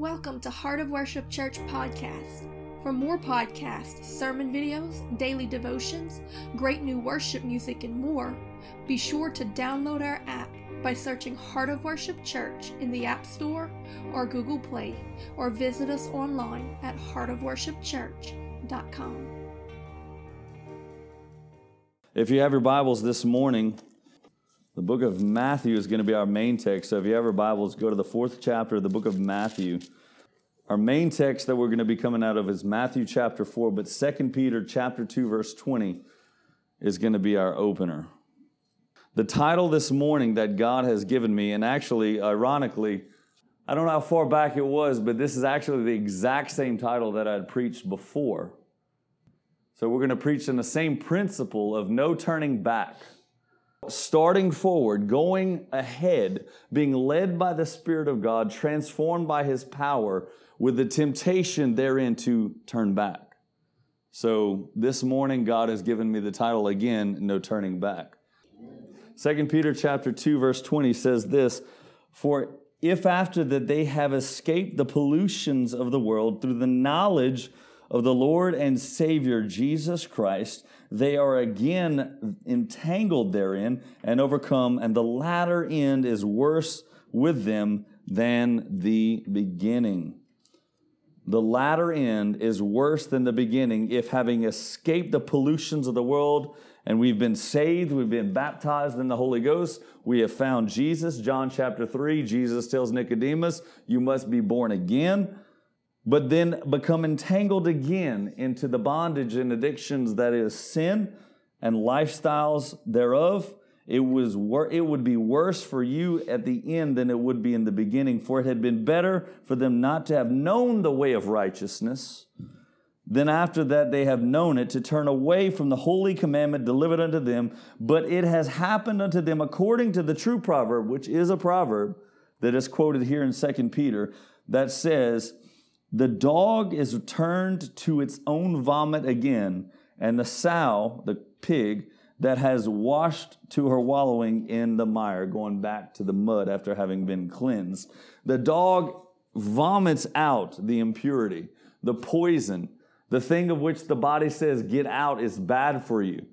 Welcome to Heart of Worship Church podcast. For more podcasts, sermon videos, daily devotions, great new worship music, and more, be sure to download our app by searching Heart of Worship Church in the App Store or Google Play, or visit us online at heartofworshipchurch.com. If you have your Bibles this morning, the book of Matthew is going to be our main text. So if you have your Bibles, go to the fourth chapter of the book of Matthew. Our main text that we're going to be coming out of is Matthew chapter 4, but 2 Peter chapter 2 verse 20 is going to be our opener. The title this morning that God has given me, and actually, ironically, I don't know how far back it was, but this is actually the exact same title that I had preached before. So we're going to preach in the same principle of no turning back starting forward, going ahead, being led by the Spirit of God, transformed by His power, with the temptation therein to turn back. So this morning, God has given me the title again, No Turning Back. 2 Peter chapter 2, verse 20 says this For if after that they have escaped the pollutions of the world through the knowledge of the Lord and Savior Jesus Christ, they are again entangled therein and overcome, and the latter end is worse with them than the beginning. The latter end is worse than the beginning if, having escaped the pollutions of the world, and we've been saved, we've been baptized in the Holy Ghost, we have found Jesus. John chapter 3, Jesus tells Nicodemus, You must be born again but then become entangled again into the bondage and addictions that is sin and lifestyles thereof, it, was wor- it would be worse for you at the end than it would be in the beginning. For it had been better for them not to have known the way of righteousness then after that they have known it to turn away from the holy commandment delivered unto them. But it has happened unto them according to the true proverb, which is a proverb that is quoted here in 2 Peter, that says, the dog is turned to its own vomit again, and the sow, the pig, that has washed to her wallowing in the mire, going back to the mud after having been cleansed. The dog vomits out the impurity, the poison, the thing of which the body says, get out, is bad for you.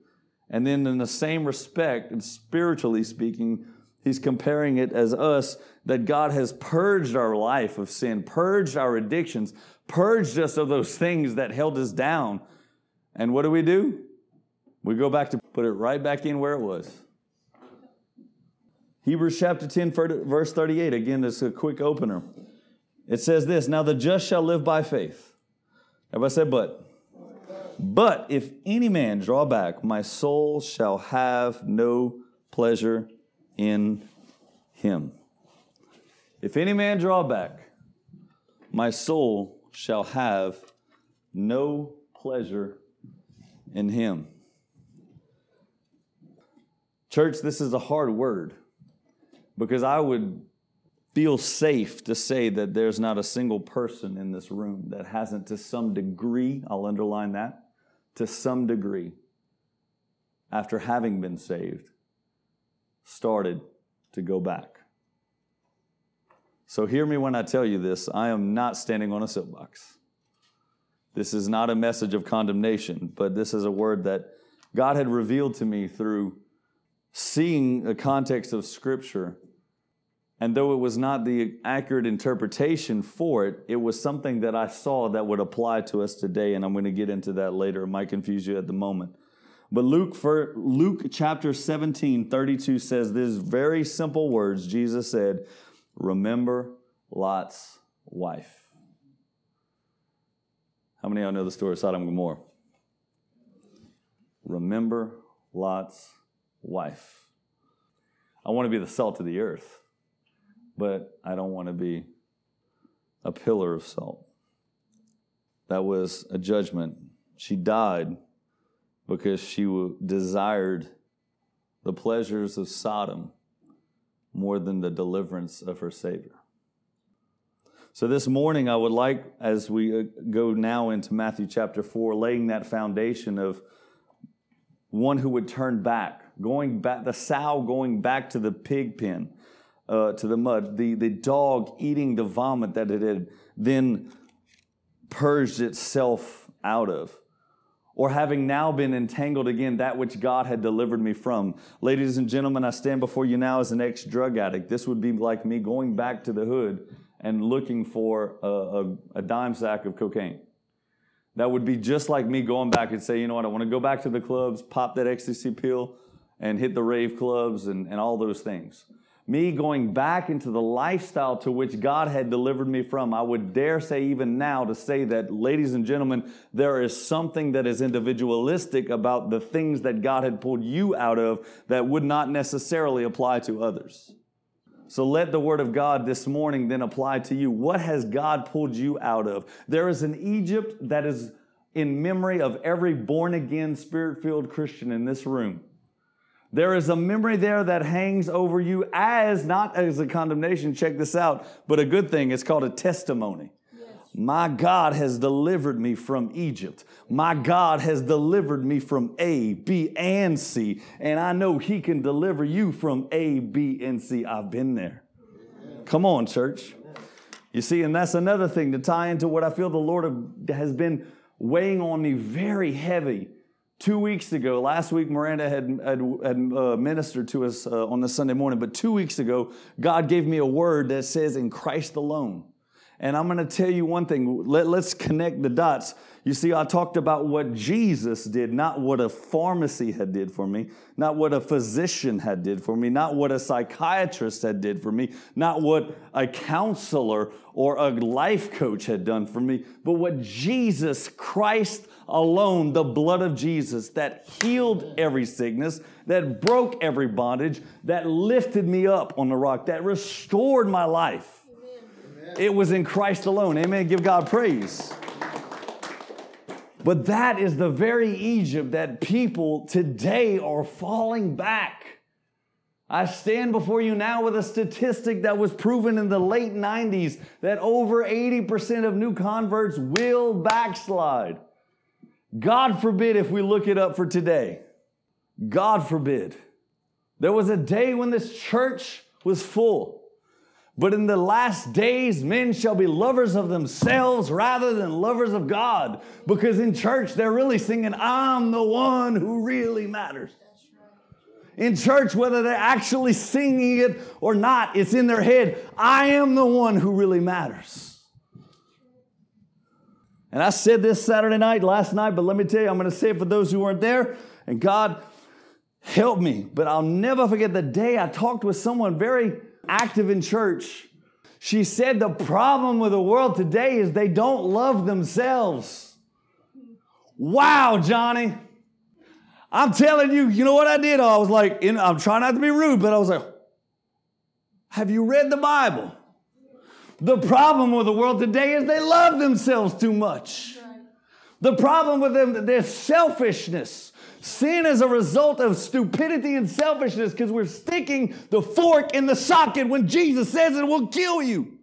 And then, in the same respect, and spiritually speaking, He's comparing it as us that God has purged our life of sin, purged our addictions, purged us of those things that held us down. And what do we do? We go back to put it right back in where it was. Hebrews chapter 10, verse 38. Again, it's a quick opener. It says this Now the just shall live by faith. Everybody said, but. But if any man draw back, my soul shall have no pleasure in him. If any man draw back, my soul shall have no pleasure in him. Church, this is a hard word because I would feel safe to say that there's not a single person in this room that hasn't, to some degree, I'll underline that, to some degree, after having been saved, started to go back. So, hear me when I tell you this I am not standing on a soapbox. This is not a message of condemnation, but this is a word that God had revealed to me through seeing the context of Scripture. And though it was not the accurate interpretation for it, it was something that I saw that would apply to us today. And I'm going to get into that later. It might confuse you at the moment. But Luke, for, Luke chapter 17, 32 says these very simple words. Jesus said, Remember Lot's wife. How many of y'all know the story of Sodom and Gomorrah? Remember Lot's wife. I want to be the salt of the earth, but I don't want to be a pillar of salt. That was a judgment. She died because she desired the pleasures of Sodom more than the deliverance of her Savior. So, this morning, I would like, as we uh, go now into Matthew chapter 4, laying that foundation of one who would turn back, going back, the sow going back to the pig pen, uh, to the mud, the, the dog eating the vomit that it had then purged itself out of or having now been entangled again that which God had delivered me from. Ladies and gentlemen, I stand before you now as an ex drug addict. This would be like me going back to the hood and looking for a, a, a, dime sack of cocaine. That would be just like me going back and say, you know what, I want to go back to the clubs, pop that ecstasy pill, and hit the rave clubs and, and all those things me going back into the lifestyle to which God had delivered me from. I would dare say, even now, to say that, ladies and gentlemen, there is something that is individualistic about the things that God had pulled you out of that would not necessarily apply to others. So let the word of God this morning then apply to you. What has God pulled you out of? There is an Egypt that is in memory of every born again, spirit filled Christian in this room. There is a memory there that hangs over you as not as a condemnation, check this out, but a good thing. It's called a testimony. My God has delivered me from Egypt. My God has delivered me from A, B, and C. And I know He can deliver you from A, B, and C. I've been there. Come on, church. You see, and that's another thing to tie into what I feel the Lord has been weighing on me very heavy Two weeks ago, last week Miranda had, had, had uh, ministered to us uh, on the Sunday morning, but two weeks ago, God gave me a word that says, in Christ alone. And I'm going to tell you one thing. Let, let's connect the dots. You see, I talked about what Jesus did, not what a pharmacy had did for me, not what a physician had did for me, not what a psychiatrist had did for me, not what a counselor or a life coach had done for me, but what Jesus Christ alone, the blood of Jesus that healed every sickness, that broke every bondage, that lifted me up on the rock, that restored my life. Amen. It was in Christ alone. Amen. Give God praise. But that is the very Egypt that people today are falling back. I stand before you now with a statistic that was proven in the late 90s that over 80% of new converts will backslide. God forbid if we look it up for today. God forbid. There was a day when this church was full. But in the last days, men shall be lovers of themselves rather than lovers of God. Because in church, they're really singing, I'm the one who really matters. In church, whether they're actually singing it or not, it's in their head, I am the one who really matters. And I said this Saturday night, last night, but let me tell you, I'm going to say it for those who weren't there. And God, help me. But I'll never forget the day I talked with someone very active in church. She said the problem with the world today is they don't love themselves. Wow, Johnny. I'm telling you, you know what I did? I was like, I'm trying not to be rude, but I was like, have you read the Bible? The problem with the world today is they love themselves too much. The problem with them, their selfishness. Sin is a result of stupidity and selfishness because we're sticking the fork in the socket when Jesus says it will kill you.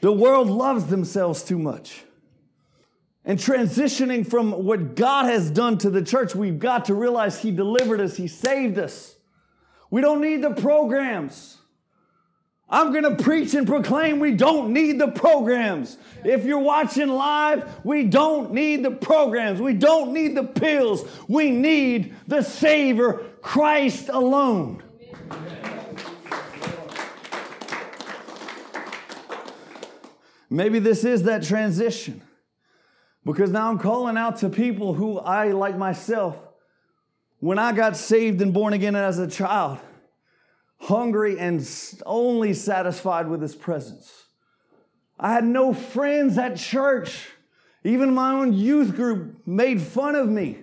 The world loves themselves too much. And transitioning from what God has done to the church, we've got to realize He delivered us, He saved us. We don't need the programs. I'm going to preach and proclaim we don't need the programs. If you're watching live, we don't need the programs. We don't need the pills. We need the Savior, Christ alone. Maybe this is that transition because now I'm calling out to people who I, like myself, when I got saved and born again as a child, hungry and only satisfied with his presence. I had no friends at church. Even my own youth group made fun of me.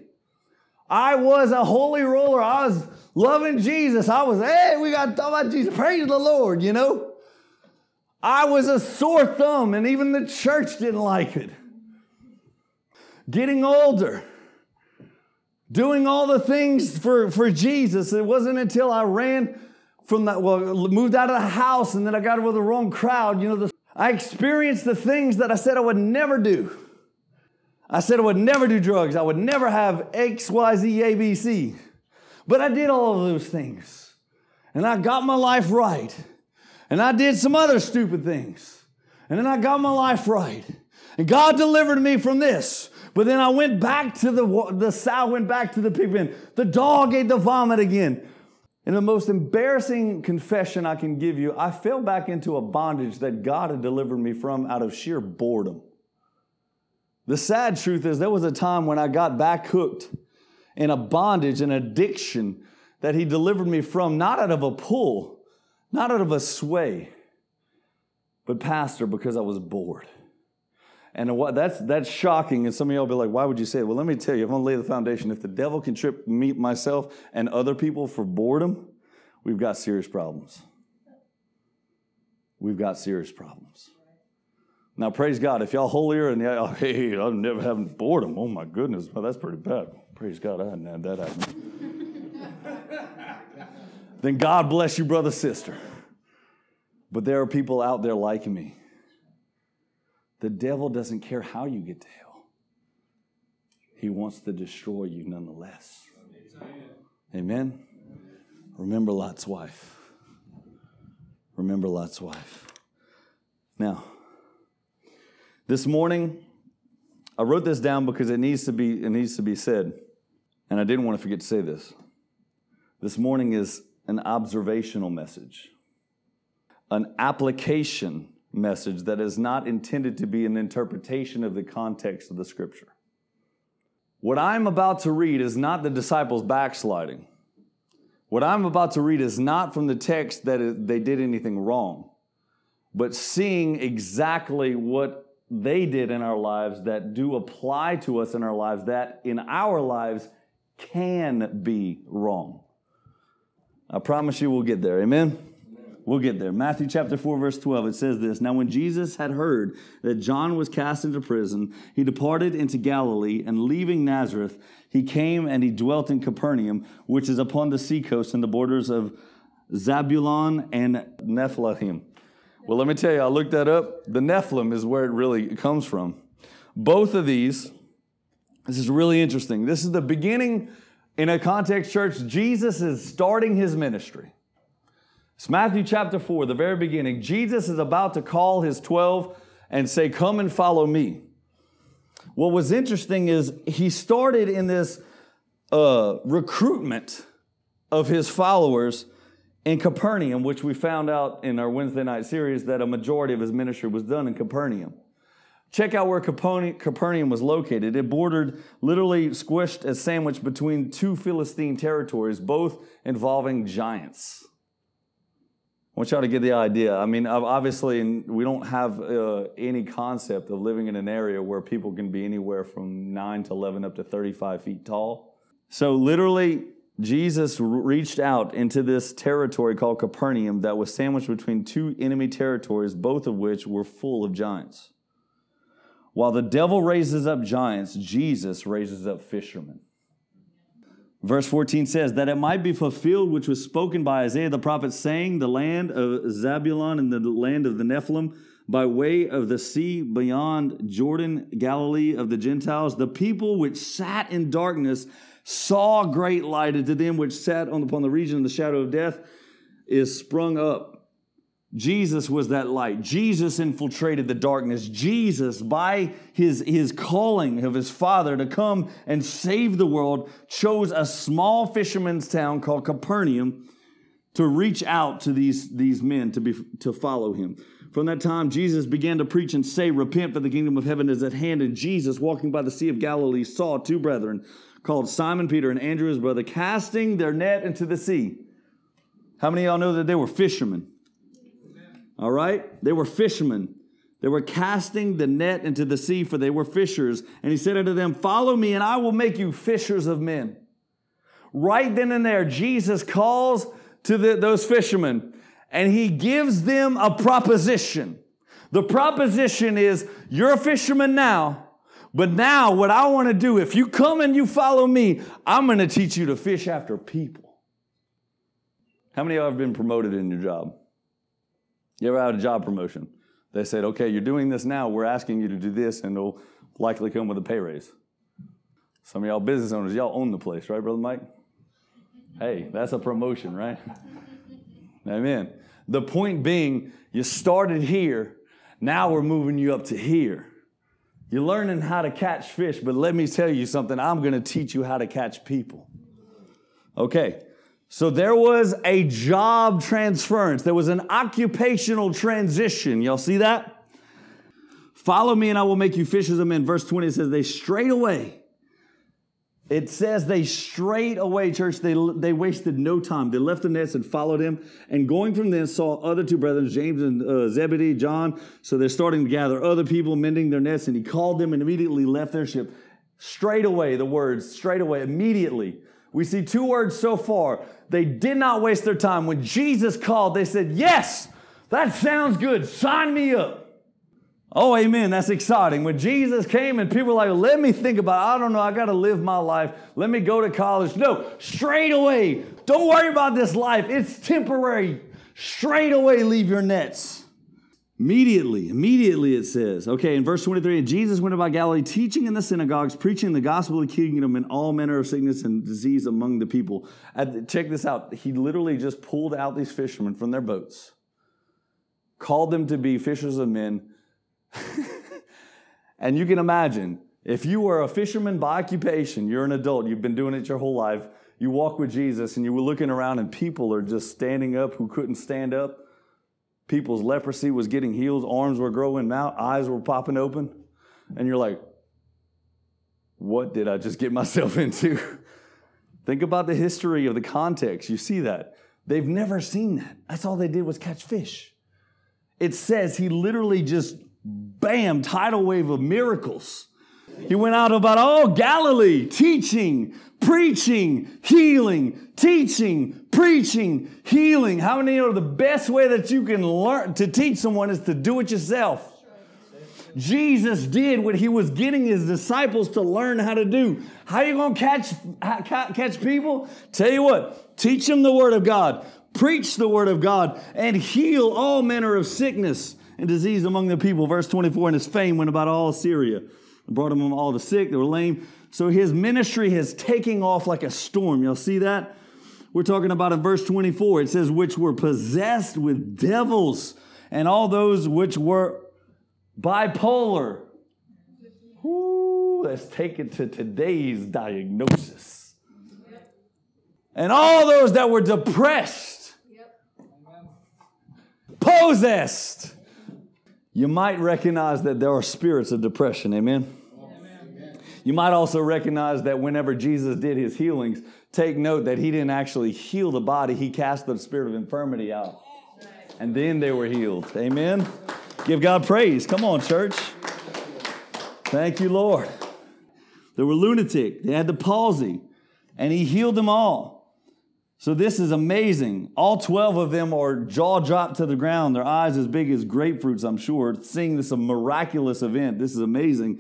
I was a holy roller. I was loving Jesus. I was, hey, we got to talk about Jesus. Praise the Lord, you know? I was a sore thumb, and even the church didn't like it. Getting older, doing all the things for, for Jesus. It wasn't until I ran from that, well, moved out of the house and then I got with the wrong crowd. You know, the, I experienced the things that I said I would never do. I said I would never do drugs. I would never have X, Y, Z, A, B, C. But I did all of those things. and I got my life right. And I did some other stupid things. And then I got my life right. And God delivered me from this. But then I went back to the, the sow went back to the pig pen. The dog ate the vomit again. And the most embarrassing confession I can give you, I fell back into a bondage that God had delivered me from out of sheer boredom. The sad truth is, there was a time when I got back hooked in a bondage, an addiction that He delivered me from, not out of a pull, not out of a sway, but, Pastor, because I was bored. And that's, that's shocking. And some of y'all be like, why would you say it? Well, let me tell you, I'm going to lay the foundation. If the devil can trip me, myself, and other people for boredom, we've got serious problems. We've got serious problems. Now, praise God. If y'all holier and y'all, hey, I'm never having boredom. Oh my goodness, well, that's pretty bad. Praise God, I hadn't had that happen. then God bless you, brother, sister. But there are people out there like me. The devil doesn't care how you get to hell. He wants to destroy you nonetheless. Amen. Remember Lot's wife. Remember Lot's wife. Now, this morning, I wrote this down because it needs to be, it needs to be said. And I didn't want to forget to say this. This morning is an observational message, an application message that is not intended to be an interpretation of the context of the scripture. What I'm about to read is not the disciples backsliding. What I'm about to read is not from the text that they did anything wrong, but seeing exactly what they did in our lives that do apply to us in our lives that in our lives can be wrong. I promise you we'll get there. Amen? We'll get there. Matthew chapter 4, verse 12, it says this Now, when Jesus had heard that John was cast into prison, he departed into Galilee, and leaving Nazareth, he came and he dwelt in Capernaum, which is upon the seacoast in the borders of Zabulon and Nephthalim well, let me tell you, I looked that up. The Nephilim is where it really comes from. Both of these, this is really interesting. This is the beginning in a context church. Jesus is starting his ministry. It's Matthew chapter 4, the very beginning. Jesus is about to call his 12 and say, Come and follow me. What was interesting is he started in this uh, recruitment of his followers in Capernaum, which we found out in our Wednesday night series that a majority of his ministry was done in Capernaum. Check out where Capernaum was located. It bordered, literally squished as sandwiched between two Philistine territories, both involving giants. I want y'all to get the idea. I mean, obviously, we don't have uh, any concept of living in an area where people can be anywhere from 9 to 11 up to 35 feet tall. So, literally, Jesus reached out into this territory called Capernaum that was sandwiched between two enemy territories, both of which were full of giants. While the devil raises up giants, Jesus raises up fishermen. Verse 14 says, That it might be fulfilled which was spoken by Isaiah the prophet, saying, The land of Zabulon and the land of the Nephilim, by way of the sea beyond Jordan, Galilee of the Gentiles, the people which sat in darkness saw great light, and to them which sat upon the region of the shadow of death is sprung up. Jesus was that light. Jesus infiltrated the darkness. Jesus, by his, his calling of his Father to come and save the world, chose a small fisherman's town called Capernaum to reach out to these, these men to, be, to follow him. From that time, Jesus began to preach and say, Repent, for the kingdom of heaven is at hand. And Jesus, walking by the Sea of Galilee, saw two brethren called Simon Peter and Andrew his brother, casting their net into the sea. How many of y'all know that they were fishermen? All right? They were fishermen. They were casting the net into the sea, for they were fishers. And he said unto them, Follow me, and I will make you fishers of men. Right then and there, Jesus calls to the, those fishermen and he gives them a proposition. The proposition is, You're a fisherman now, but now, what I want to do, if you come and you follow me, I'm going to teach you to fish after people. How many of you have been promoted in your job? You ever had a job promotion? They said, okay, you're doing this now. We're asking you to do this, and it'll likely come with a pay raise. Some of y'all business owners, y'all own the place, right, Brother Mike? Hey, that's a promotion, right? Amen. The point being, you started here, now we're moving you up to here. You're learning how to catch fish, but let me tell you something. I'm going to teach you how to catch people. Okay, so there was a job transference, there was an occupational transition. Y'all see that? Follow me and I will make you fishers of men. Verse 20 says, They straight away it says they straight away, church, they, they wasted no time. They left the nets and followed him. And going from thence saw other two brethren, James and uh, Zebedee, John. So they're starting to gather other people, mending their nets. And he called them and immediately left their ship. Straight away, the words, straight away, immediately. We see two words so far. They did not waste their time. When Jesus called, they said, Yes, that sounds good. Sign me up. Oh, amen. That's exciting. When Jesus came and people were like, let me think about it. I don't know. I got to live my life. Let me go to college. No, straight away. Don't worry about this life. It's temporary. Straight away, leave your nets. Immediately, immediately it says. Okay, in verse 23, and Jesus went about Galilee, teaching in the synagogues, preaching the gospel of the kingdom and all manner of sickness and disease among the people. check this out. He literally just pulled out these fishermen from their boats, called them to be fishers of men and you can imagine if you were a fisherman by occupation, you're an adult, you've been doing it your whole life, you walk with Jesus and you were looking around and people are just standing up who couldn't stand up. People's leprosy was getting healed, arms were growing out, eyes were popping open. And you're like, what did I just get myself into? Think about the history of the context. You see that. They've never seen that. That's all they did was catch fish. It says he literally just bam, tidal wave of miracles. He went out about all Galilee, teaching, preaching, healing, teaching, preaching, healing. How many know the best way that you can learn to teach someone is to do it yourself? Jesus did what he was getting his disciples to learn how to do. How you going to catch, catch people? Tell you what, teach them the word of God, preach the word of God, and heal all manner of sickness and disease among the people. Verse 24, and his fame went about all Syria. And Brought him all the sick, they were lame. So his ministry is taking off like a storm. Y'all see that? We're talking about in verse 24. It says, which were possessed with devils, and all those which were bipolar. Ooh, let's take it to today's diagnosis. And all those that were depressed, possessed, you might recognize that there are spirits of depression. Amen? Amen. You might also recognize that whenever Jesus did his healings, take note that he didn't actually heal the body, he cast the spirit of infirmity out. And then they were healed. Amen? Give God praise. Come on, church. Thank you, Lord. They were lunatic, they had the palsy, and he healed them all. So this is amazing. All 12 of them are jaw dropped to the ground, their eyes as big as grapefruits, I'm sure, seeing this a miraculous event. This is amazing.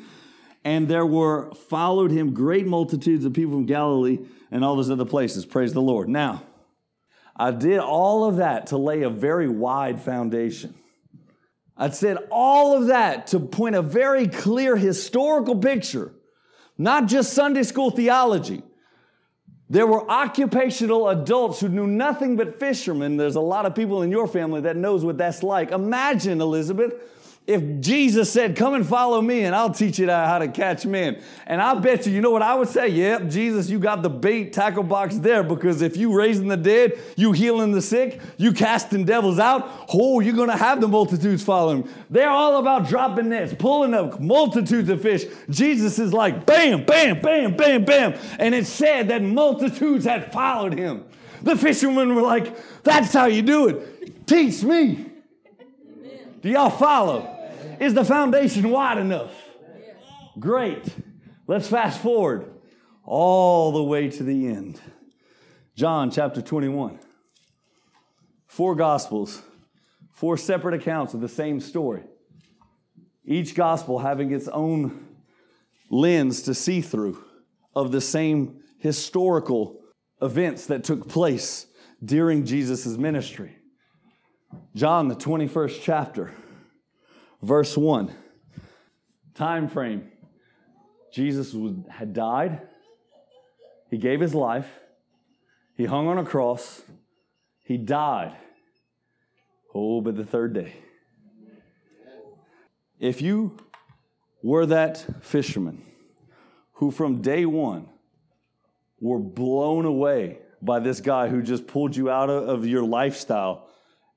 And there were followed him great multitudes of people from Galilee and all those other places. Praise the Lord. Now, I did all of that to lay a very wide foundation. I said all of that to point a very clear historical picture, not just Sunday school theology there were occupational adults who knew nothing but fishermen. There's a lot of people in your family that knows what that's like. Imagine, Elizabeth, if Jesus said, Come and follow me, and I'll teach you how to catch men. And I bet you, you know what I would say? Yep, Jesus, you got the bait tackle box there because if you raising the dead, you healing the sick, you casting devils out, oh, you're going to have the multitudes following. They're all about dropping nets, pulling up multitudes of fish. Jesus is like, bam, bam, bam, bam, bam. And it said that multitudes had followed him. The fishermen were like, That's how you do it. Teach me. Do y'all follow? Is the foundation wide enough? Great. Let's fast forward all the way to the end. John chapter 21. Four gospels, four separate accounts of the same story. Each gospel having its own lens to see through of the same historical events that took place during Jesus' ministry. John, the 21st chapter, verse 1. Time frame. Jesus had died. He gave his life. He hung on a cross. He died. Oh, but the third day. If you were that fisherman who from day one were blown away by this guy who just pulled you out of your lifestyle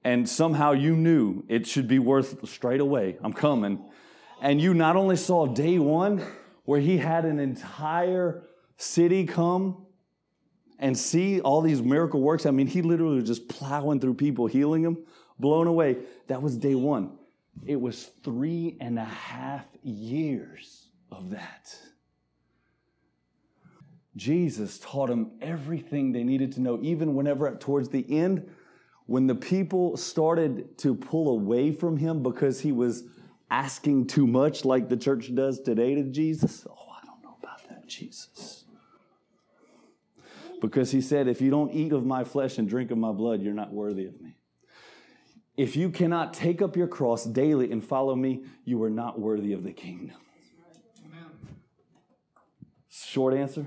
and somehow you knew it should be worth straight away, I'm coming. And you not only saw day one where he had an entire city come and see all these miracle works. I mean, he literally was just plowing through people, healing them, blown away. That was day one. It was three and a half years of that. Jesus taught them everything they needed to know, even whenever towards the end, when the people started to pull away from him because he was asking too much, like the church does today to Jesus. Oh, I don't know about that, Jesus. Because he said, If you don't eat of my flesh and drink of my blood, you're not worthy of me. If you cannot take up your cross daily and follow me, you are not worthy of the kingdom. Short answer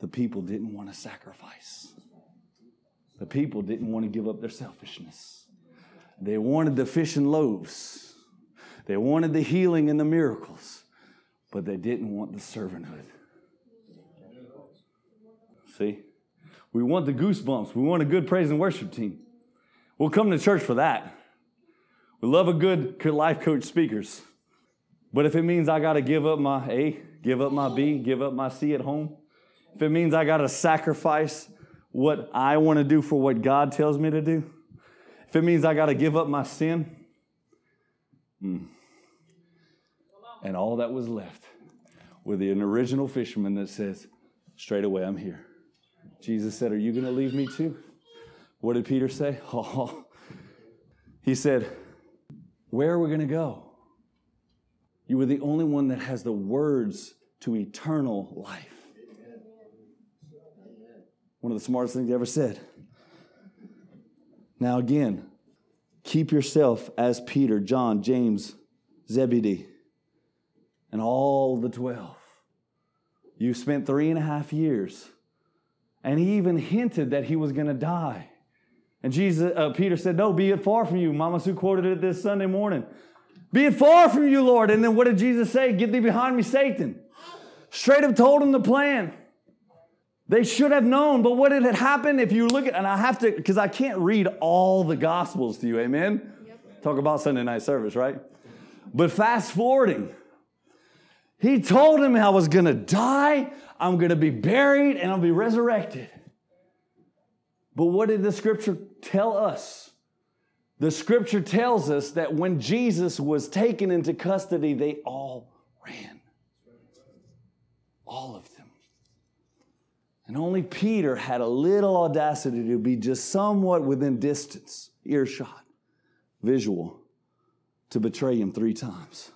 the people didn't want to sacrifice. The people didn't want to give up their selfishness. They wanted the fish and loaves. They wanted the healing and the miracles, but they didn't want the servanthood. See? We want the goosebumps. We want a good praise and worship team. We'll come to church for that. We love a good life coach speakers. But if it means I got to give up my A, give up my B, give up my C at home, if it means I got to sacrifice what I want to do for what God tells me to do, if it means I got to give up my sin, hmm. and all that was left with an original fisherman that says, straight away, I'm here. Jesus said, Are you going to leave me too? What did Peter say? Oh, he said, Where are we going to go? You are the only one that has the words to eternal life. One of the smartest things he ever said. Now, again, keep yourself as Peter, John, James, Zebedee, and all the 12. You spent three and a half years and he even hinted that he was going to die. And Jesus, uh, Peter said, No, be it far from you. Mama Sue quoted it this Sunday morning. Be it far from you, Lord. And then what did Jesus say? Get thee behind me, Satan. Straight up told him the plan. They should have known, but what had happened if you look at, and I have to, because I can't read all the Gospels to you, amen? Yep. Talk about Sunday night service, right? But fast forwarding, he told him I was gonna die, I'm going to be buried and I'll be resurrected. But what did the scripture tell us? The scripture tells us that when Jesus was taken into custody, they all ran. All of them. And only Peter had a little audacity to be just somewhat within distance, earshot, visual, to betray him three times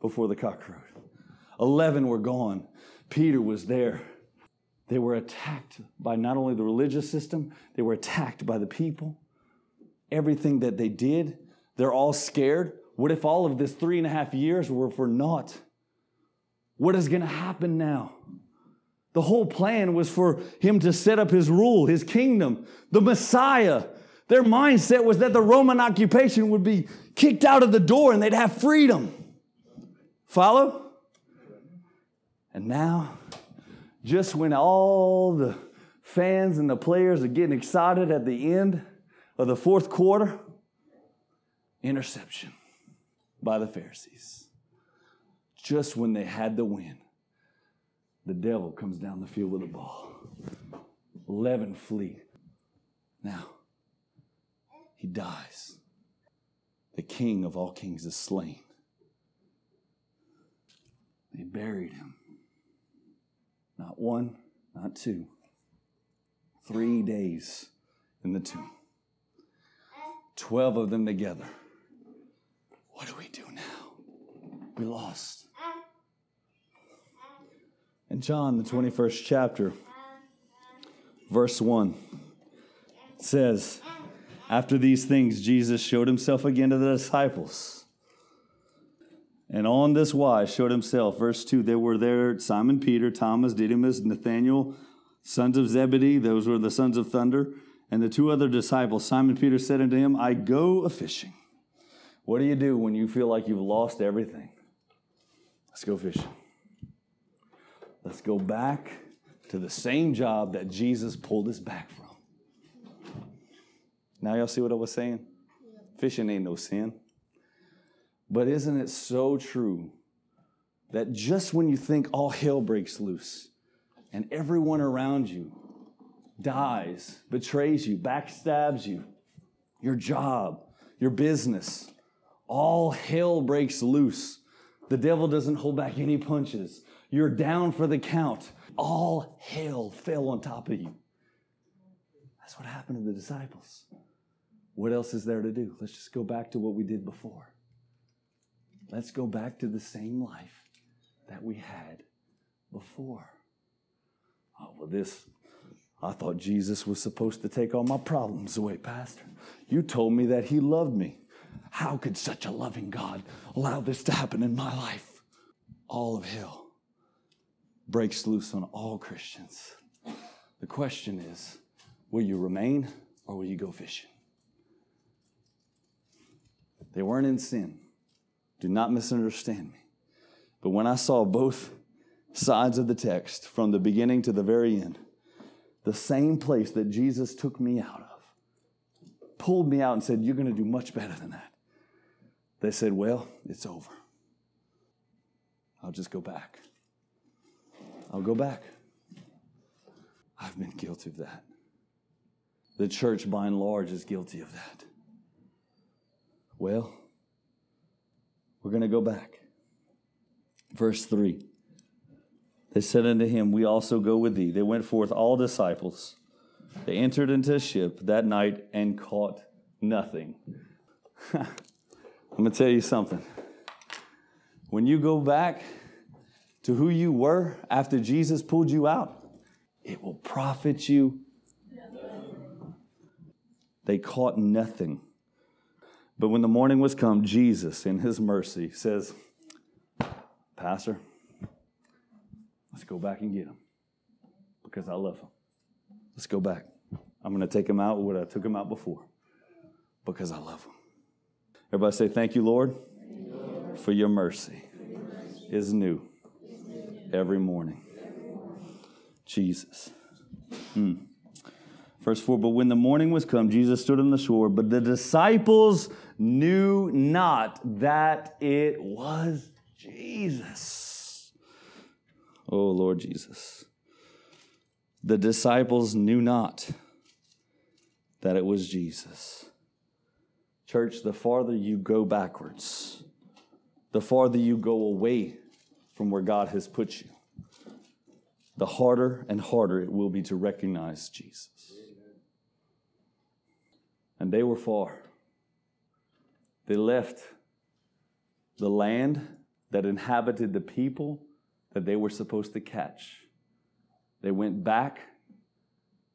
before the cock crowed. Eleven were gone. Peter was there. They were attacked by not only the religious system, they were attacked by the people. Everything that they did, they're all scared. What if all of this three and a half years were for naught? What is going to happen now? The whole plan was for him to set up his rule, his kingdom, the Messiah. Their mindset was that the Roman occupation would be kicked out of the door and they'd have freedom. Follow? And now, just when all the fans and the players are getting excited at the end of the fourth quarter, interception by the Pharisees. Just when they had the win, the devil comes down the field with a ball. 11 flee. Now, he dies. The king of all kings is slain. They buried him. Not one, not two. Three days in the tomb. Twelve of them together. What do we do now? We lost. In John, the 21st chapter, verse 1, says, After these things, Jesus showed himself again to the disciples and on this wise showed himself. Verse 2 There were there Simon Peter, Thomas, Didymus, Nathanael, sons of Zebedee, those were the sons of thunder, And the two other disciples, Simon Peter said unto him, I go a fishing. What do you do when you feel like you've lost everything? Let's go fishing. Let's go back to the same job that Jesus pulled us back from. Now, y'all see what I was saying? Fishing ain't no sin. But isn't it so true that just when you think all hell breaks loose and everyone around you dies, betrays you, backstabs you, your job, your business, all hell breaks loose. The devil doesn't hold back any punches. You're down for the count. All hell fell on top of you. That's what happened to the disciples. What else is there to do? Let's just go back to what we did before. Let's go back to the same life that we had before. Oh, well, this, I thought Jesus was supposed to take all my problems away, Pastor. You told me that He loved me. How could such a loving God allow this to happen in my life? All of hell breaks loose on all Christians. The question is will you remain or will you go fishing? They weren't in sin. Do not misunderstand me. But when I saw both sides of the text from the beginning to the very end, the same place that Jesus took me out of, pulled me out and said, You're going to do much better than that. They said, Well, it's over. I'll just go back. I'll go back. I've been guilty of that. The church, by and large, is guilty of that. Well, we're going to go back. Verse 3. They said unto him, We also go with thee. They went forth all disciples. They entered into a ship that night and caught nothing. I'm going to tell you something. When you go back to who you were after Jesus pulled you out, it will profit you. They caught nothing. But when the morning was come, Jesus, in his mercy, says, Pastor, let's go back and get him because I love him. Let's go back. I'm going to take him out what I took him out before because I love him. Everybody say, Thank you, Lord, for your mercy is new every morning. Jesus. Hmm. Verse 4 But when the morning was come, Jesus stood on the shore, but the disciples knew not that it was Jesus. Oh, Lord Jesus. The disciples knew not that it was Jesus. Church, the farther you go backwards, the farther you go away from where God has put you, the harder and harder it will be to recognize Jesus. And they were far. They left the land that inhabited the people that they were supposed to catch. They went back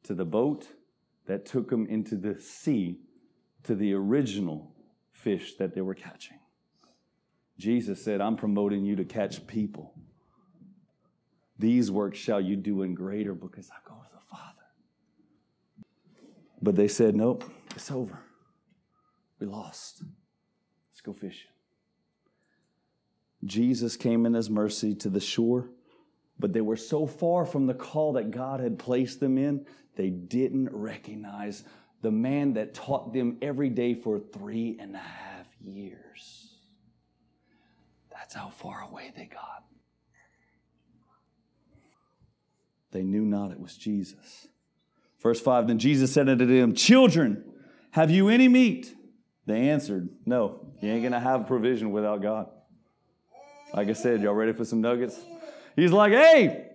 to the boat that took them into the sea to the original fish that they were catching. Jesus said, I'm promoting you to catch people. These works shall you do in greater because I go to the Father. But they said, Nope, it's over. We lost. Let's go fishing. Jesus came in his mercy to the shore, but they were so far from the call that God had placed them in, they didn't recognize the man that taught them every day for three and a half years. That's how far away they got. They knew not it was Jesus. Verse 5 Then Jesus said unto them, Children, have you any meat? They answered, No. You ain't going to have provision without God. Like I said, y'all ready for some nuggets? He's like, hey,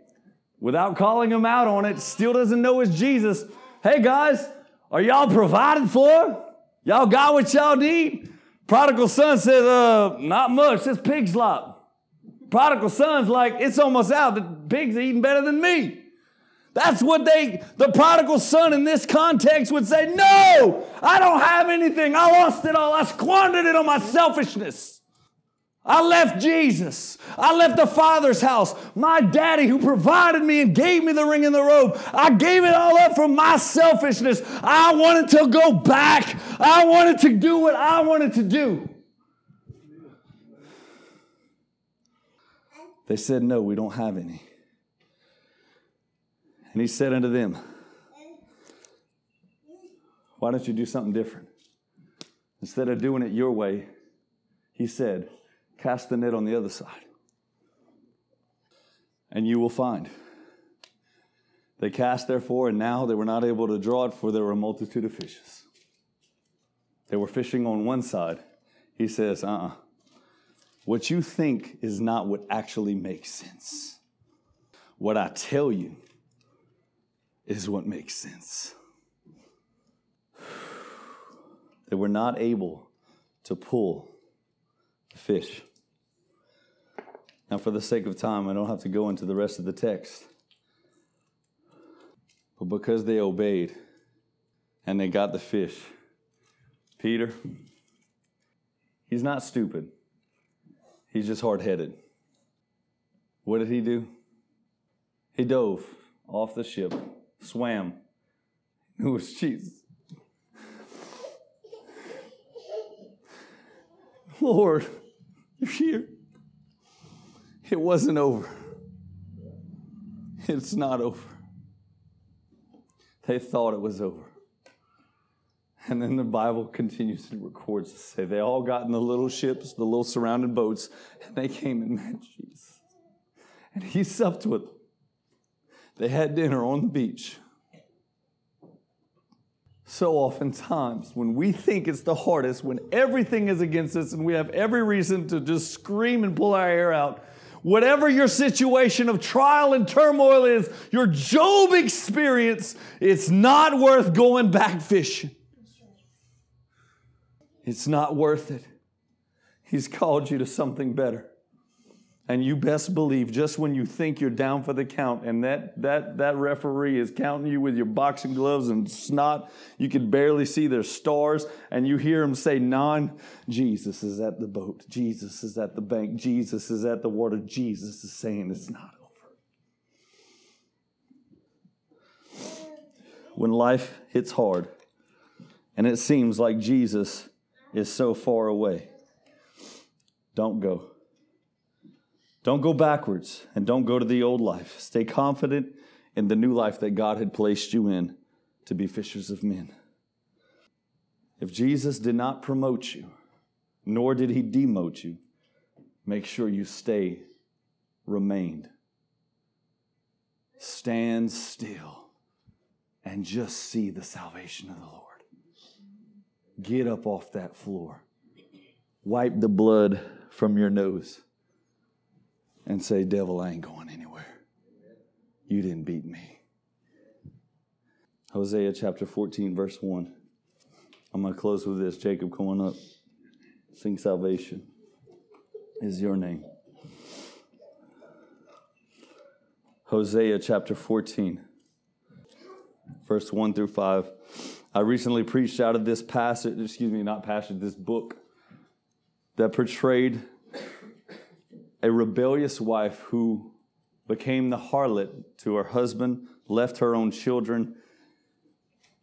without calling him out on it, still doesn't know it's Jesus. Hey guys, are y'all provided for? Y'all got what y'all need? Prodigal son says, uh, not much, it's pig slop. Prodigal son's like, it's almost out. The pigs are eating better than me. That's what they, the prodigal son in this context would say, No, I don't have anything. I lost it all. I squandered it on my selfishness. I left Jesus. I left the Father's house. My daddy who provided me and gave me the ring and the robe. I gave it all up for my selfishness. I wanted to go back. I wanted to do what I wanted to do. They said, No, we don't have any. And he said unto them, Why don't you do something different? Instead of doing it your way, he said, Cast the net on the other side, and you will find. They cast, therefore, and now they were not able to draw it, for there were a multitude of fishes. They were fishing on one side. He says, uh uh-uh. uh What you think is not what actually makes sense. What I tell you is what makes sense. They were not able to pull the fish. Now, for the sake of time, I don't have to go into the rest of the text. But because they obeyed and they got the fish, Peter, he's not stupid. He's just hard headed. What did he do? He dove off the ship, swam. It was Jesus. Lord, you're here. It wasn't over. It's not over. They thought it was over. And then the Bible continues and records to say they all got in the little ships, the little surrounded boats, and they came and met Jesus. And he supped with them. They had dinner on the beach. So oftentimes, when we think it's the hardest, when everything is against us and we have every reason to just scream and pull our hair out, whatever your situation of trial and turmoil is, your Job experience, it's not worth going back fishing. It's not worth it. He's called you to something better. And you best believe just when you think you're down for the count and that, that, that referee is counting you with your boxing gloves and snot, you can barely see their stars, and you hear him say, Non, Jesus is at the boat, Jesus is at the bank, Jesus is at the water, Jesus is saying it's not over. When life hits hard and it seems like Jesus is so far away, don't go. Don't go backwards and don't go to the old life. Stay confident in the new life that God had placed you in to be fishers of men. If Jesus did not promote you, nor did he demote you, make sure you stay remained. Stand still and just see the salvation of the Lord. Get up off that floor. Wipe the blood from your nose and say, Devil, I ain't going anywhere. You didn't beat me. Hosea chapter 14, verse 1. I'm going to close with this. Jacob, come on up. Sing salvation is your name. Hosea chapter 14, verse 1 through 5. I recently preached out of this passage, excuse me, not passage, this book that portrayed a rebellious wife who became the harlot to her husband, left her own children,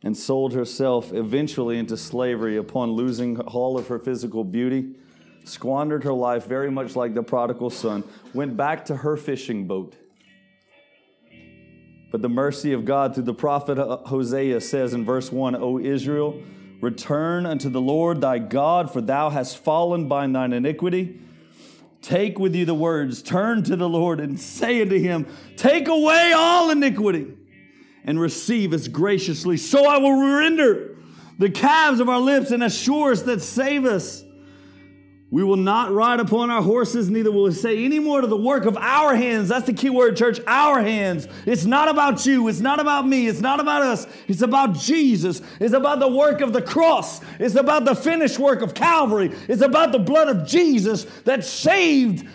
and sold herself eventually into slavery upon losing all of her physical beauty, squandered her life very much like the prodigal son, went back to her fishing boat. But the mercy of God through the prophet uh, Hosea says in verse 1 O Israel, return unto the Lord thy God, for thou hast fallen by thine iniquity. Take with you the words, turn to the Lord and say unto him, Take away all iniquity and receive us graciously. So I will render the calves of our lips and assure us that save us. We will not ride upon our horses, neither will we say any more to the work of our hands. That's the key word, church. Our hands. It's not about you. It's not about me. It's not about us. It's about Jesus. It's about the work of the cross. It's about the finished work of Calvary. It's about the blood of Jesus that saved.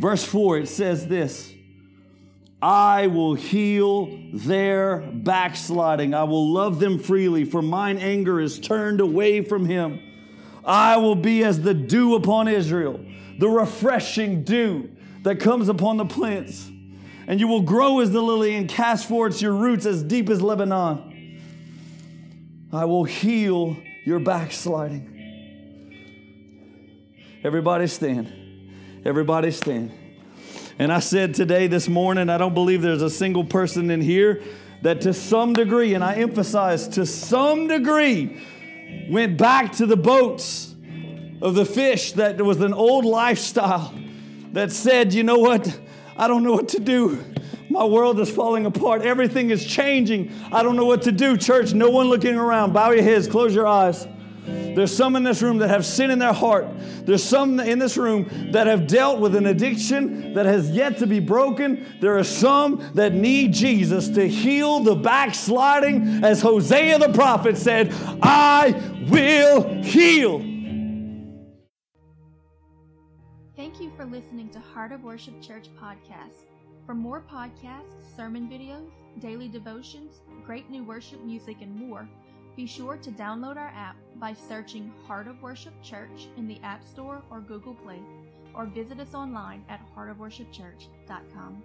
Verse 4, it says this I will heal their backsliding. I will love them freely, for mine anger is turned away from him. I will be as the dew upon Israel, the refreshing dew that comes upon the plants. And you will grow as the lily and cast forth your roots as deep as Lebanon. I will heal your backsliding. Everybody stand. Everybody stand. And I said today, this morning, I don't believe there's a single person in here that to some degree, and I emphasize to some degree, went back to the boats of the fish that was an old lifestyle that said, you know what? I don't know what to do. My world is falling apart. Everything is changing. I don't know what to do. Church, no one looking around. Bow your heads, close your eyes. There's some in this room that have sin in their heart. There's some in this room that have dealt with an addiction that has yet to be broken. There are some that need Jesus to heal the backsliding, as Hosea the prophet said, I will heal. Thank you for listening to Heart of Worship Church podcast. For more podcasts, sermon videos, daily devotions, great new worship music, and more, be sure to download our app by searching Heart of Worship Church in the App Store or Google Play, or visit us online at heartofworshipchurch.com.